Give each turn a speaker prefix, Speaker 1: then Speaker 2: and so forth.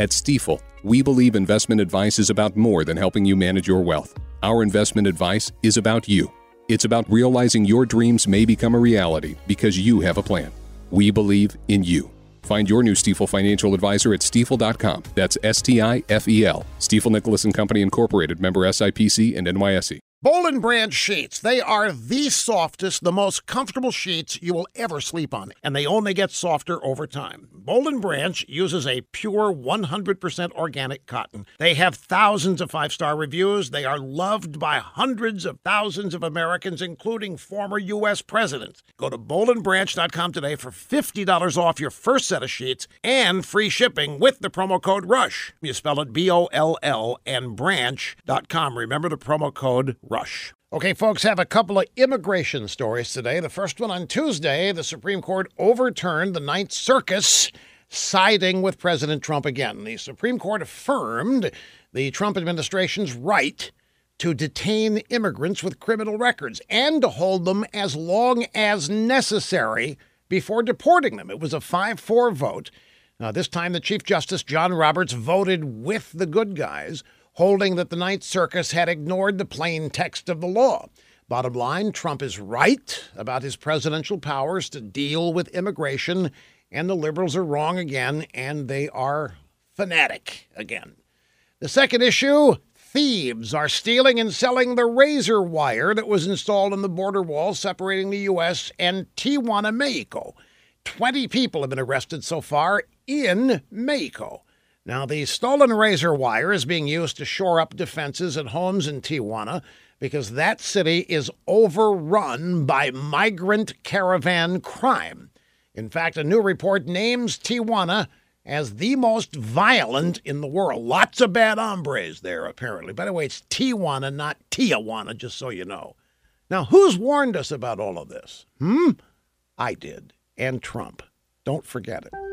Speaker 1: At Stifel, we believe investment advice is about more than helping you manage your wealth. Our investment advice is about you. It's about realizing your dreams may become a reality because you have a plan. We believe in you. Find your new Stifel financial advisor at stifel.com. That's S T I F E L. Stifel Nicolaus and Company Incorporated, member SIPC and NYSE.
Speaker 2: Boll & Branch sheets. They are the softest, the most comfortable sheets you will ever sleep on, and they only get softer over time. Boll & Branch uses a pure 100% organic cotton. They have thousands of five-star reviews. They are loved by hundreds of thousands of Americans, including former U.S. presidents. Go to bollandbranch.com today for $50 off your first set of sheets and free shipping with the promo code RUSH. You spell it B-O-L-L and branch.com. Remember the promo code rush. Okay, folks, have a couple of immigration stories today. The first one on Tuesday, the Supreme Court overturned the Ninth Circus, siding with President Trump again. The Supreme Court affirmed the Trump administration's right to detain immigrants with criminal records and to hold them as long as necessary before deporting them. It was a 5 4 vote. Uh, this time, the Chief Justice, John Roberts, voted with the good guys holding that the Ninth Circus had ignored the plain text of the law. Bottom line Trump is right about his presidential powers to deal with immigration, and the liberals are wrong again, and they are fanatic again. The second issue thieves are stealing and selling the razor wire that was installed in the border wall separating the U.S. and Tijuana, Mexico. 20 people have been arrested so far in Mexico. Now, the stolen razor wire is being used to shore up defenses at homes in Tijuana because that city is overrun by migrant caravan crime. In fact, a new report names Tijuana as the most violent in the world. Lots of bad hombres there, apparently. By the way, it's Tijuana, not Tijuana, just so you know. Now, who's warned us about all of this? Hmm? I did. And Trump. Don't forget it.